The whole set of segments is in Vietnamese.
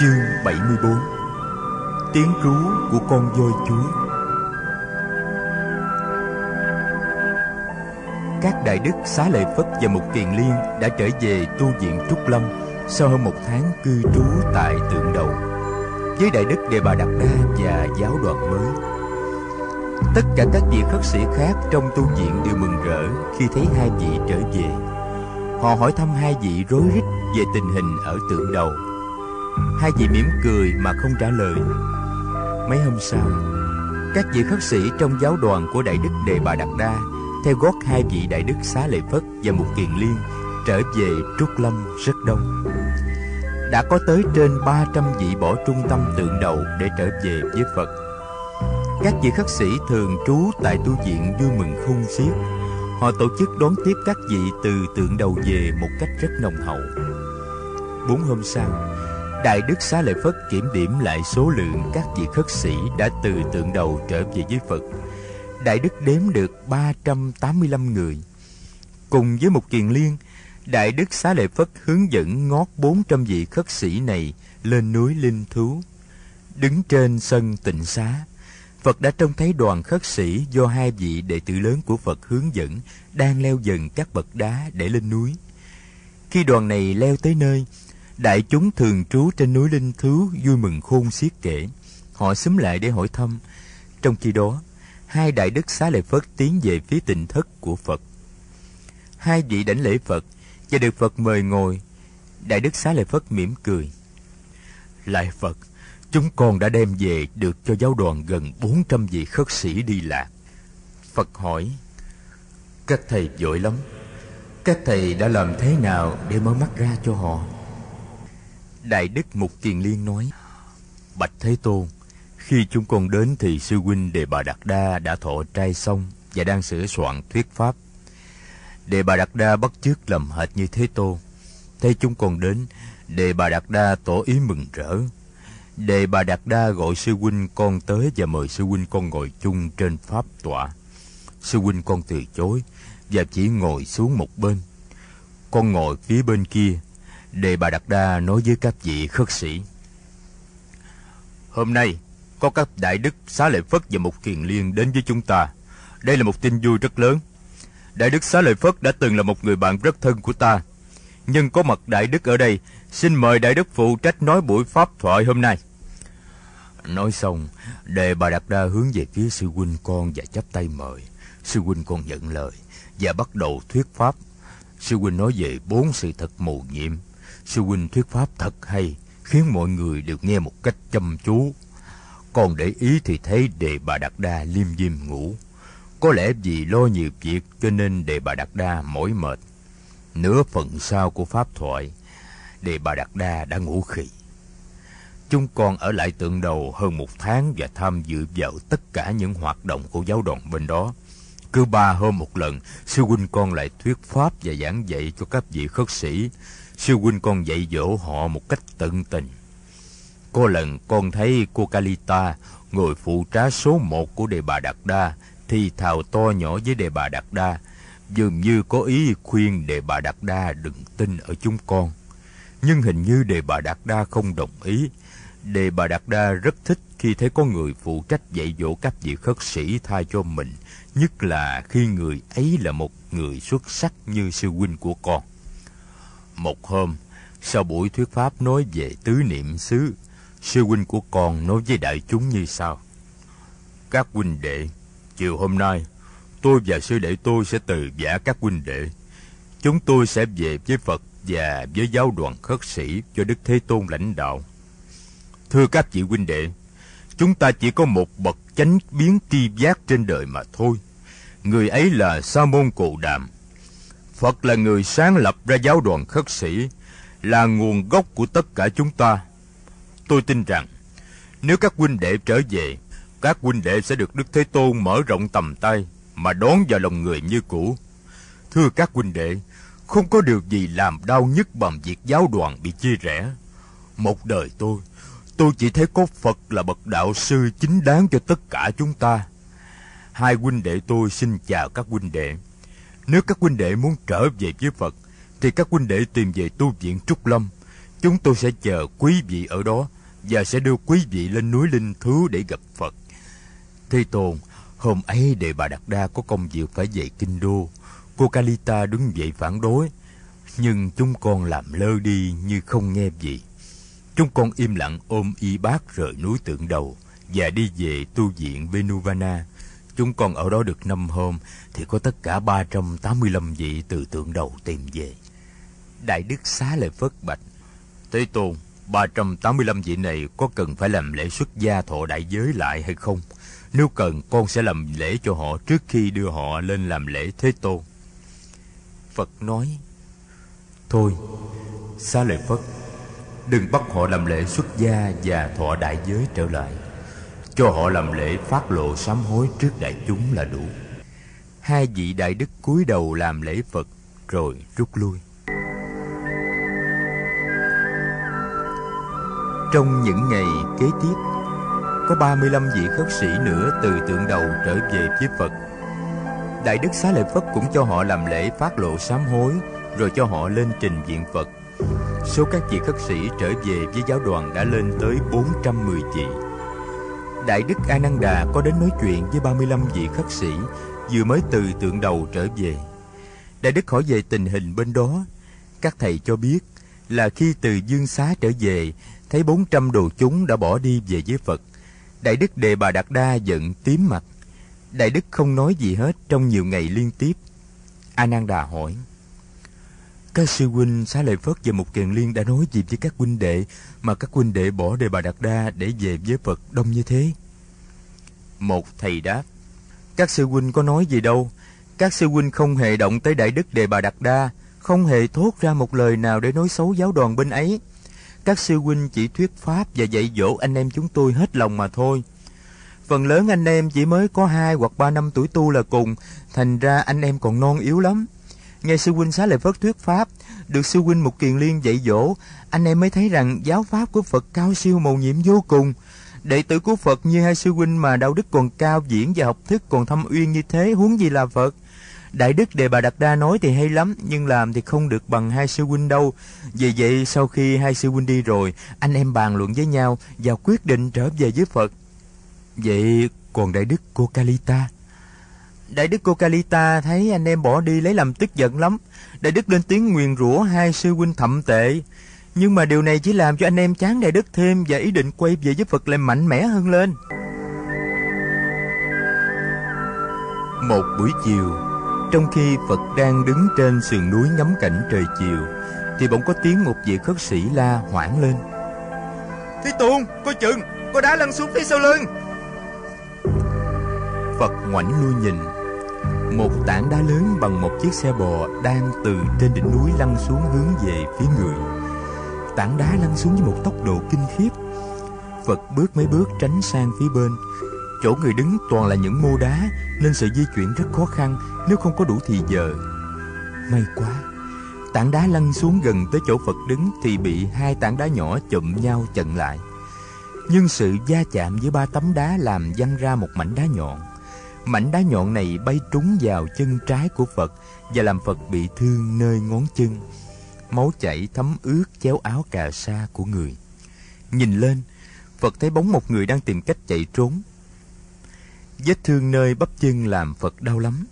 Chương 74 Tiếng rú của con voi chúa Các đại đức Xá Lợi Phất và Mục Kiền Liên đã trở về tu viện Trúc Lâm sau hơn một tháng cư trú tại tượng đầu, với đại đức Đề Bà Đạt Đa và giáo đoàn mới. Tất cả các vị khất sĩ khác trong tu viện đều mừng rỡ khi thấy hai vị trở về. Họ hỏi thăm hai vị rối rít về tình hình ở tượng đầu Hai vị mỉm cười mà không trả lời. Mấy hôm sau, Các vị khất sĩ trong giáo đoàn của Đại Đức Đề Bà Đạt Đa Theo gót hai vị Đại Đức Xá Lợi Phất và Mục Kiền Liên Trở về Trúc Lâm rất đông. Đã có tới trên 300 vị bỏ trung tâm tượng đầu để trở về với Phật. Các vị khất sĩ thường trú tại tu viện vui mừng khôn xiết Họ tổ chức đón tiếp các vị từ tượng đầu về một cách rất nồng hậu. Bốn hôm sau Đại Đức Xá Lợi Phất kiểm điểm lại số lượng các vị khất sĩ đã từ tượng đầu trở về với Phật. Đại Đức đếm được 385 người. Cùng với một kiền liên, Đại Đức Xá Lợi Phất hướng dẫn ngót 400 vị khất sĩ này lên núi Linh Thú. Đứng trên sân tịnh xá, Phật đã trông thấy đoàn khất sĩ do hai vị đệ tử lớn của Phật hướng dẫn đang leo dần các bậc đá để lên núi. Khi đoàn này leo tới nơi, Đại chúng thường trú trên núi Linh Thú vui mừng khôn xiết kể. Họ xúm lại để hỏi thăm. Trong khi đó, hai đại đức xá lợi Phất tiến về phía tịnh thất của Phật. Hai vị đảnh lễ Phật và được Phật mời ngồi. Đại đức xá lợi Phất mỉm cười. Lại Phật, chúng con đã đem về được cho giáo đoàn gần 400 vị khất sĩ đi lạc. Phật hỏi, các thầy vội lắm. Các thầy đã làm thế nào để mở mắt ra cho họ? Đại Đức Mục Kiền Liên nói, Bạch Thế Tôn, Khi chúng con đến thì sư huynh Đề Bà Đạt Đa đã thọ trai xong Và đang sửa soạn thuyết pháp. Đề Bà Đạt Đa bắt chước làm hệt như Thế Tôn. Thấy chúng con đến, Đề Bà Đạt Đa tỏ ý mừng rỡ. Đề Bà Đạt Đa gọi sư huynh con tới Và mời sư huynh con ngồi chung trên pháp tọa. Sư huynh con từ chối Và chỉ ngồi xuống một bên. Con ngồi phía bên kia Đề Bà Đạt Đa nói với các vị khất sĩ. Hôm nay, có các đại đức Xá Lợi Phất và một Kiền Liên đến với chúng ta. Đây là một tin vui rất lớn. Đại đức Xá Lợi Phất đã từng là một người bạn rất thân của ta. Nhưng có mặt đại đức ở đây, Xin mời đại đức phụ trách nói buổi pháp thoại hôm nay. Nói xong, Đề Bà Đạt Đa hướng về phía sư huynh con và chắp tay mời. Sư huynh con nhận lời Và bắt đầu thuyết pháp. Sư huynh nói về bốn sự thật mù nhiệm. Sư huynh thuyết pháp thật hay, khiến mọi người được nghe một cách chăm chú. Còn để ý thì thấy đề bà Đạt Đa liêm diêm ngủ. Có lẽ vì lo nhiều việc cho nên đề bà Đạt Đa mỏi mệt. Nửa phần sau của pháp thoại, đề bà Đạt Đa đã ngủ khỉ. Chúng con ở lại tượng đầu hơn một tháng và tham dự vào tất cả những hoạt động của giáo đoàn bên đó. Cứ ba hôm một lần, sư huynh con lại thuyết pháp và giảng dạy cho các vị khất sĩ sư huynh con dạy dỗ họ một cách tận tình. Có lần con thấy cô Kalita, người phụ trá số một của đề bà Đạt Đa, thì thào to nhỏ với đề bà Đạt Đa, dường như có ý khuyên đề bà Đạt Đa đừng tin ở chúng con. Nhưng hình như đề bà Đạt Đa không đồng ý. Đề bà Đạt Đa rất thích khi thấy có người phụ trách dạy dỗ các vị khất sĩ thay cho mình, nhất là khi người ấy là một người xuất sắc như sư huynh của con. Một hôm, sau buổi thuyết pháp nói về tứ niệm xứ, sư huynh của con nói với đại chúng như sau. Các huynh đệ, chiều hôm nay, tôi và sư đệ tôi sẽ từ giả các huynh đệ. Chúng tôi sẽ về với Phật và với giáo đoàn khất sĩ cho Đức Thế Tôn lãnh đạo. Thưa các vị huynh đệ, chúng ta chỉ có một bậc chánh biến tri giác trên đời mà thôi. Người ấy là Sa môn Cồ Đàm Phật là người sáng lập ra giáo đoàn khất sĩ, là nguồn gốc của tất cả chúng ta. Tôi tin rằng, nếu các huynh đệ trở về, các huynh đệ sẽ được Đức Thế Tôn mở rộng tầm tay mà đón vào lòng người như cũ. Thưa các huynh đệ, không có điều gì làm đau nhất bằng việc giáo đoàn bị chia rẽ. Một đời tôi, tôi chỉ thấy có Phật là bậc đạo sư chính đáng cho tất cả chúng ta. Hai huynh đệ tôi xin chào các huynh đệ. Nếu các huynh đệ muốn trở về với Phật, thì các huynh đệ tìm về tu viện Trúc Lâm, Chúng tôi sẽ chờ quý vị ở đó Và sẽ đưa quý vị lên núi Linh Thứ để gặp Phật Thế Tôn Hôm ấy đệ Bà Đạt Đa có công việc phải về Kinh Đô Cô Kalita đứng dậy phản đối Nhưng chúng con làm lơ đi như không nghe gì Chúng con im lặng ôm y bác rời núi tượng đầu Và đi về tu viện Venuvana. Chúng con ở đó được năm hôm Thì có tất cả 385 vị từ tượng đầu tìm về. Đại Đức Xá Lợi Phất Bạch, Thế Tôn 385 vị này có cần phải làm lễ xuất gia thọ đại giới lại hay không? Nếu cần, con sẽ làm lễ cho họ trước khi đưa họ lên làm lễ Thế Tôn. Phật nói, Thôi, Xá Lợi Phất Đừng bắt họ làm lễ xuất gia và thọ đại giới trở lại. Cho họ làm lễ phát lộ sám hối trước đại chúng là đủ. Hai vị đại đức cúi đầu làm lễ Phật, Rồi rút lui. Trong những ngày kế tiếp, Có 35 vị khất sĩ nữa từ tượng đầu trở về với Phật. Đại Đức Xá Lợi Phất cũng cho họ làm lễ phát lộ sám hối, Rồi cho họ lên trình diện Phật. Số các vị khất sĩ trở về với giáo đoàn đã lên tới 410 vị Đại Đức A Nan Đà có đến nói chuyện với 35 vị khất sĩ, Vừa mới từ tượng đầu trở về Đại Đức hỏi về tình hình bên đó Các thầy cho biết là khi từ Dương Xá trở về, thấy 400 đồ chúng đã bỏ đi về với Phật. Đại Đức Đề Bà Đạt Đa giận tím mặt. Đại Đức không nói gì hết trong nhiều ngày liên tiếp. A Nan Đà hỏi: các sư huynh xá lợi phất và một kiền liên đã nói gì với các huynh đệ mà các huynh đệ bỏ đề bà đạt đa để về với phật đông như thế? Một thầy đáp. Các sư huynh có nói gì đâu. Các sư huynh không hề động tới đại đức đề bà đạt đa không hề thốt ra một lời nào để nói xấu giáo đoàn bên ấy. Các sư huynh chỉ thuyết pháp và dạy dỗ anh em chúng tôi hết lòng mà thôi. Phần lớn anh em chỉ mới có hai hoặc ba năm tuổi tu là cùng thành ra anh em còn non yếu lắm nghe sư huynh xá lợi phất thuyết pháp được sư huynh một kiền liên dạy dỗ anh em mới thấy rằng giáo pháp của phật cao siêu mầu nhiệm vô cùng đệ tử của phật như hai sư huynh mà đạo đức còn cao diễn và học thức còn thâm uyên như thế huống gì là phật Đại Đức Đề Bà Đạt Đa nói thì hay lắm, nhưng làm thì không được bằng hai sư huynh đâu. Vì vậy, sau khi hai sư huynh đi rồi, anh em bàn luận với nhau và quyết định trở về với Phật. Vậy còn Đại Đức Cô Kalita? Đại Đức Cô Kalita thấy anh em bỏ đi lấy làm tức giận lắm. Đại Đức lên tiếng nguyền rủa hai sư huynh thậm tệ. Nhưng mà điều này chỉ làm cho anh em chán Đại Đức thêm và ý định quay về với Phật lại mạnh mẽ hơn lên. Một buổi chiều, trong khi Phật đang đứng trên sườn núi ngắm cảnh trời chiều Thì bỗng có tiếng một vị khất sĩ la hoảng lên Thế Tôn, coi chừng, có đá lăn xuống phía sau lưng Phật ngoảnh lui nhìn một tảng đá lớn bằng một chiếc xe bò Đang từ trên đỉnh núi lăn xuống hướng về phía người. Tảng đá lăn xuống với một tốc độ kinh khiếp. Phật bước mấy bước tránh sang phía bên. Chỗ người đứng toàn là những mô đá, Nên sự di chuyển rất khó khăn, Nếu không có đủ thì giờ. May quá, Tảng đá lăn xuống gần tới chỗ Phật đứng Thì bị hai tảng đá nhỏ chụm nhau chặn lại. Nhưng sự va chạm giữa ba tấm đá Làm văng ra một mảnh đá nhọn. Mảnh đá nhọn này bay trúng vào chân trái của Phật Và làm Phật bị thương nơi ngón chân Máu chảy thấm ướt chéo áo cà sa của người Nhìn lên Phật thấy bóng một người đang tìm cách chạy trốn Vết thương nơi bắp chân làm Phật đau lắm.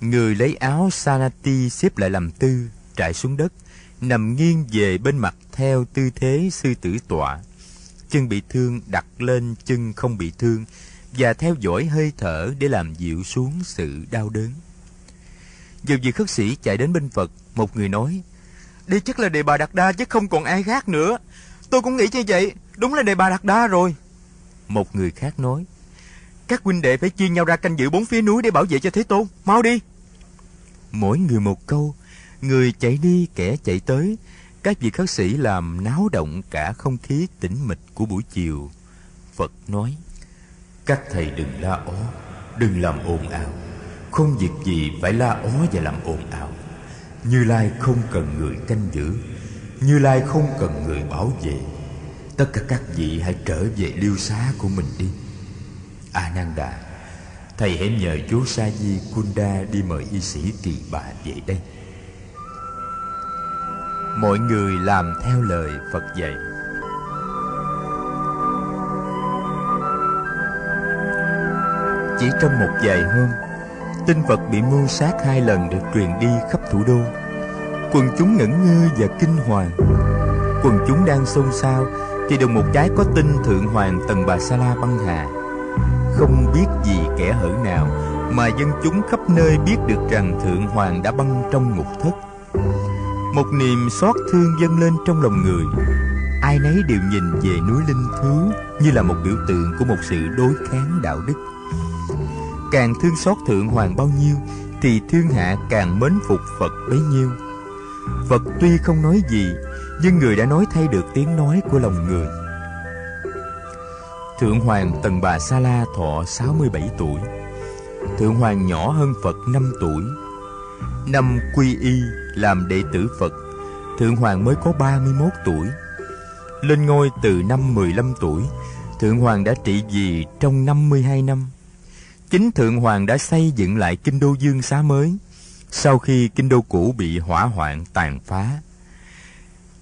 Người lấy áo Sanati xếp lại làm tư, trải xuống đất, nằm nghiêng về bên mặt theo tư thế sư tử tọa. Chân bị thương đặt lên chân không bị thương và theo dõi hơi thở để làm dịu xuống sự đau đớn. Dù vị khất sĩ chạy đến bên Phật, một người nói, Đây chắc là đề bà Đạt Đa chứ không còn ai khác nữa. Tôi cũng nghĩ như vậy, đúng là đề bà Đạt Đa rồi. Một người khác nói, các huynh đệ phải chia nhau ra canh giữ bốn phía núi để bảo vệ cho Thế Tôn. Mau đi. Mỗi người một câu, người chạy đi kẻ chạy tới. Các vị khất sĩ làm náo động cả không khí tĩnh mịch của buổi chiều. Phật nói, các thầy đừng la ó, đừng làm ồn ào. Không việc gì phải la ó và làm ồn ào. Như Lai không cần người canh giữ, Như Lai không cần người bảo vệ. Tất cả các vị hãy trở về liêu xá của mình đi. A Nan Đà Thầy hãy nhờ chú Sa Di Kunda đi mời y sĩ kỳ bà về đây mọi người làm theo lời phật dạy chỉ trong một vài hôm tin phật bị mưu sát hai lần được truyền đi khắp thủ đô. Quần chúng ngẩn ngơ và kinh hoàng. Quần chúng đang xôn xao thì đùng một cái có tin thượng hoàng tần bà sa la băng hà. Không biết gì kẻ hở nào mà dân chúng khắp nơi biết được rằng thượng hoàng đã băng trong ngục thất. Một niềm xót thương dâng lên trong lòng người. Ai nấy đều nhìn về núi linh thứ như là một biểu tượng của một sự đối kháng đạo đức càng thương xót thượng hoàng bao nhiêu, thì thương hạ càng mến phục phật bấy nhiêu. Phật tuy không nói gì, nhưng người đã nói thay được tiếng nói của lòng người. Thượng hoàng tần bà sa la thọ 67 tuổi. Thượng hoàng nhỏ hơn phật 5 tuổi. Năm quy y làm đệ tử phật, thượng hoàng mới có 31 tuổi. Lên ngôi từ năm 15 tuổi, thượng hoàng đã trị vì trong 52 năm chính thượng hoàng đã xây dựng lại kinh đô dương xá mới, sau khi kinh đô cũ bị hỏa hoạn, tàn phá.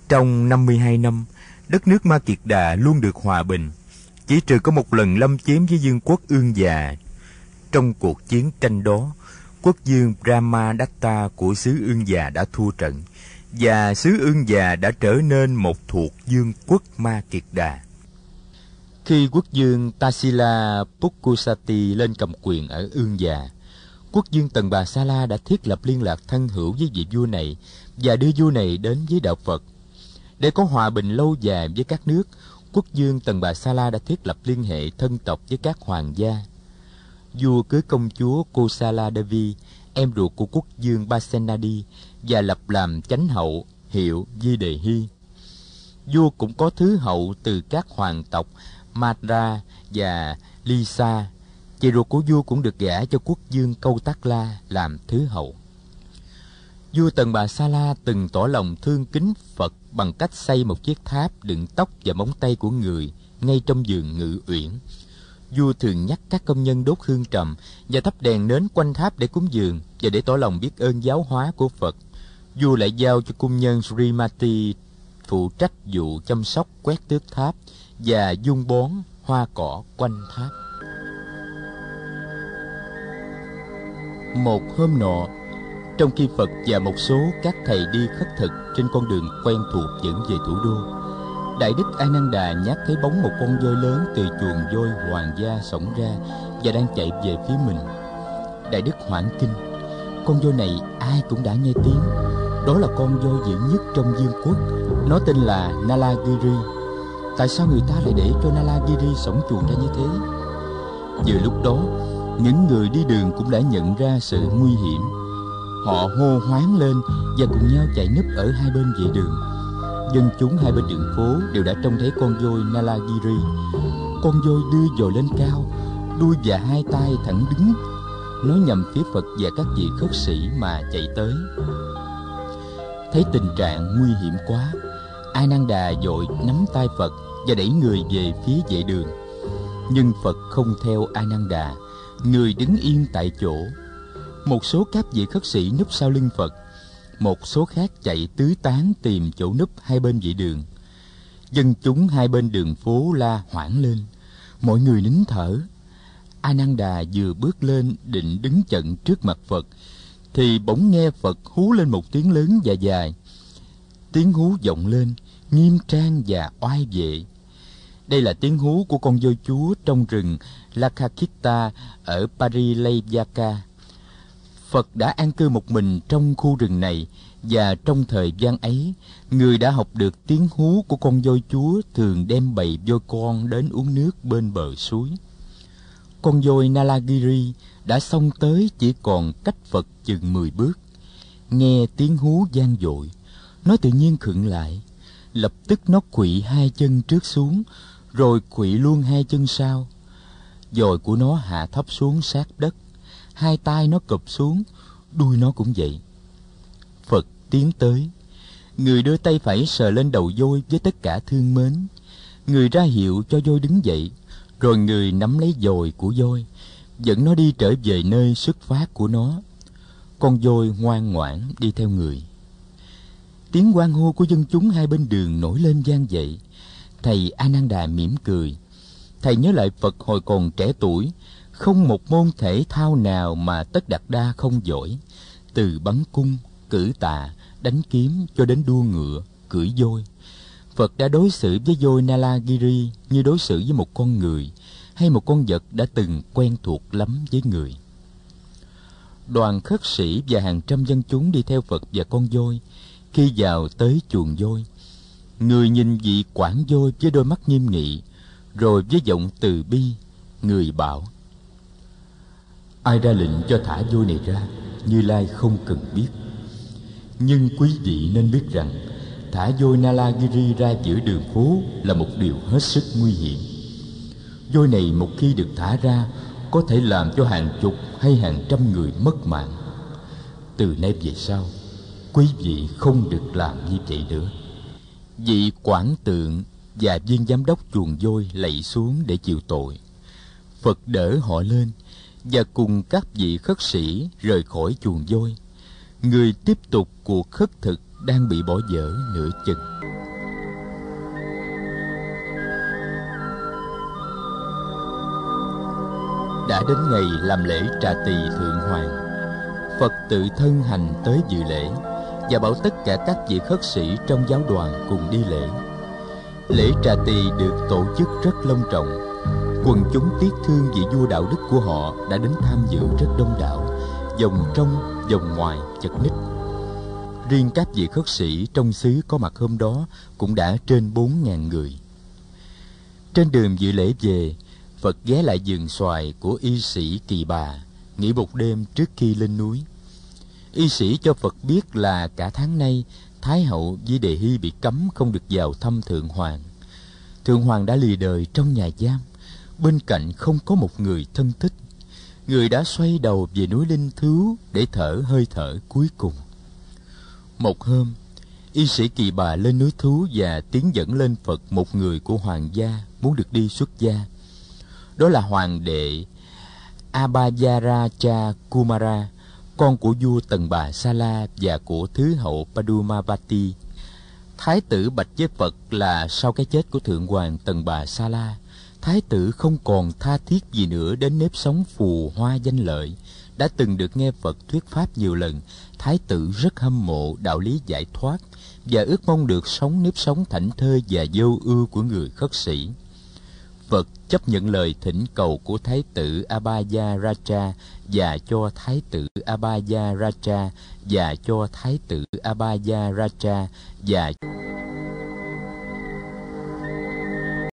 Trong 52 năm, đất nước ma kiệt đà luôn được hòa bình. Chỉ trừ có một lần lâm chiếm với dương quốc ương già. Trong cuộc chiến tranh đó, quốc dương brahmadatta của xứ ương già đã thua trận, và xứ ương già đã trở nên một thuộc dương quốc ma kiệt đà khi quốc dương Tasila Pukusati lên cầm quyền ở Ương Già, quốc dương Tần Bà Sa La đã thiết lập liên lạc thân hữu với vị vua này và đưa vua này đến với đạo Phật. Để có hòa bình lâu dài với các nước, quốc dương Tần Bà Sa La đã thiết lập liên hệ thân tộc với các hoàng gia. Vua cưới công chúa Kosala Devi, em ruột của quốc dương Basenadi, và lập làm chánh hậu hiệu Di Đề Hy. Vua cũng có thứ hậu từ các hoàng tộc Madra và Lisa, chị ruột của vua cũng được gả cho quốc dương Câu Tắc La làm thứ hậu. Vua Tần Bà Sa La từng tỏ lòng thương kính Phật bằng cách xây một chiếc tháp đựng tóc và móng tay của người ngay trong giường ngự uyển. Vua thường nhắc các công nhân đốt hương trầm và thắp đèn nến quanh tháp để cúng dường và để tỏ lòng biết ơn giáo hóa của Phật. Vua lại giao cho cung nhân Srimati phụ trách vụ chăm sóc quét tước tháp và dung bón hoa cỏ quanh tháp. Một hôm nọ, trong khi Phật và một số các thầy đi khất thực trên con đường quen thuộc dẫn về thủ đô, Đại Đức A Nan Đà nhát thấy bóng một con voi lớn từ chuồng voi hoàng gia sổng ra và đang chạy về phía mình. Đại Đức hoảng kinh, con voi này ai cũng đã nghe tiếng, đó là con voi dữ nhất trong vương quốc, nó tên là Nalagiri Tại sao người ta lại để cho Nalagiri sống chuồng ra như thế? Vừa lúc đó, Những người đi đường cũng đã nhận ra sự nguy hiểm. Họ hô hoáng lên Và cùng nhau chạy núp ở hai bên vệ đường. Dân chúng hai bên đường phố Đều đã trông thấy con voi Nalagiri. Con voi đưa dồi lên cao, Đuôi và hai tay thẳng đứng. Nó nhằm phía Phật và các vị khất sĩ mà chạy tới. Thấy tình trạng nguy hiểm quá A-năng Đà dội nắm tay Phật và đẩy người về phía vệ đường. Nhưng Phật không theo A-năng Đà, người đứng yên tại chỗ. Một số các vị khất sĩ núp sau lưng Phật, một số khác chạy tứ tán tìm chỗ núp hai bên vệ đường. Dân chúng hai bên đường phố la hoảng lên, mọi người nín thở. A-năng Đà vừa bước lên định đứng chận trước mặt Phật, thì bỗng nghe Phật hú lên một tiếng lớn và dài. Tiếng hú vọng lên, nghiêm trang và oai vệ. Đây là tiếng hú của con voi chúa trong rừng Lakakita ở Parilayaka. Phật đã an cư một mình trong khu rừng này và trong thời gian ấy, người đã học được tiếng hú của con voi chúa thường đem bầy voi con đến uống nước bên bờ suối. Con voi Nalagiri đã xông tới chỉ còn cách Phật chừng mười bước. Nghe tiếng hú gian dội, nó tự nhiên khựng lại. Lập tức nó quỵ hai chân trước xuống, rồi quỵ luôn hai chân sau. Dồi của nó hạ thấp xuống sát đất, hai tay nó cụp xuống, đuôi nó cũng vậy. Phật tiến tới, người đưa tay phải sờ lên đầu voi với tất cả thương mến. Người ra hiệu cho voi đứng dậy, rồi người nắm lấy dồi của voi, dẫn nó đi trở về nơi xuất phát của nó. Con voi ngoan ngoãn đi theo người tiếng hoan hô của dân chúng hai bên đường nổi lên gian dậy. Thầy ananda mỉm cười. Thầy nhớ lại phật hồi còn trẻ tuổi, không một môn thể thao nào mà tất đặt đa không giỏi. Từ bắn cung, cử tạ, đánh kiếm cho đến đua ngựa, cưỡi voi. Phật đã đối xử với voi nalagiri như đối xử với một con người, hay một con vật đã từng quen thuộc lắm với người. Đoàn khất sĩ và hàng trăm dân chúng đi theo phật và con voi khi vào tới chuồng voi. Người nhìn vị quản voi với đôi mắt nghiêm nghị, rồi với giọng từ bi, người bảo, ai ra lệnh cho thả voi này ra, như lai không cần biết. Nhưng quý vị nên biết rằng, thả voi nalagiri ra giữa đường phố là một điều hết sức nguy hiểm. Voi này một khi được thả ra, có thể làm cho hàng chục hay hàng trăm người mất mạng. Từ nay về sau quý vị không được làm như vậy nữa. Vị quản tượng và viên giám đốc chuồng voi lạy xuống để chịu tội. Phật đỡ họ lên và cùng các vị khất sĩ rời khỏi chuồng voi người tiếp tục cuộc khất thực đang bị bỏ dở nửa chừng. Đã đến ngày làm lễ trà tỳ thượng hoàng, phật tự thân hành tới dự lễ và bảo tất cả các vị khất sĩ trong giáo đoàn cùng đi lễ. Lễ trà tỳ được tổ chức rất long trọng. Quần chúng tiếc thương vị vua đạo đức của họ đã đến tham dự rất đông đảo dòng trong, dòng ngoài, chật ních. Riêng các vị khất sĩ trong xứ có mặt hôm đó cũng đã trên bốn ngàn người. Trên đường dự lễ về, phật ghé lại giường xoài của y sĩ kỳ bà, nghỉ một đêm trước khi lên núi y sĩ cho phật biết là cả tháng nay, thái hậu với đề hy bị cấm không được vào thăm thượng hoàng. Thượng hoàng đã lì đời trong nhà giam. Bên cạnh không có một người thân thích. Người đã xoay đầu về núi linh Thứ để thở hơi thở cuối cùng. Một hôm, y sĩ kỳ bà lên núi thú và tiến dẫn lên phật một người của hoàng gia muốn được đi xuất gia. Đó là hoàng đệ abhayaracha kumara con của vua tần bà sa la và của thứ hậu padumavati. Thái tử bạch với phật là sau cái chết của thượng hoàng tần bà sa la thái tử không còn tha thiết gì nữa đến nếp sống phù hoa danh lợi. Đã từng được nghe phật thuyết pháp nhiều lần, thái tử rất hâm mộ đạo lý giải thoát và ước mong được sống nếp sống thảnh thơi và vô ưu của người khất sĩ. Phật chấp nhận lời thỉnh cầu của thái tử abhaya raja và cho thái tử abhaya raja và cho thái tử abhaya raja và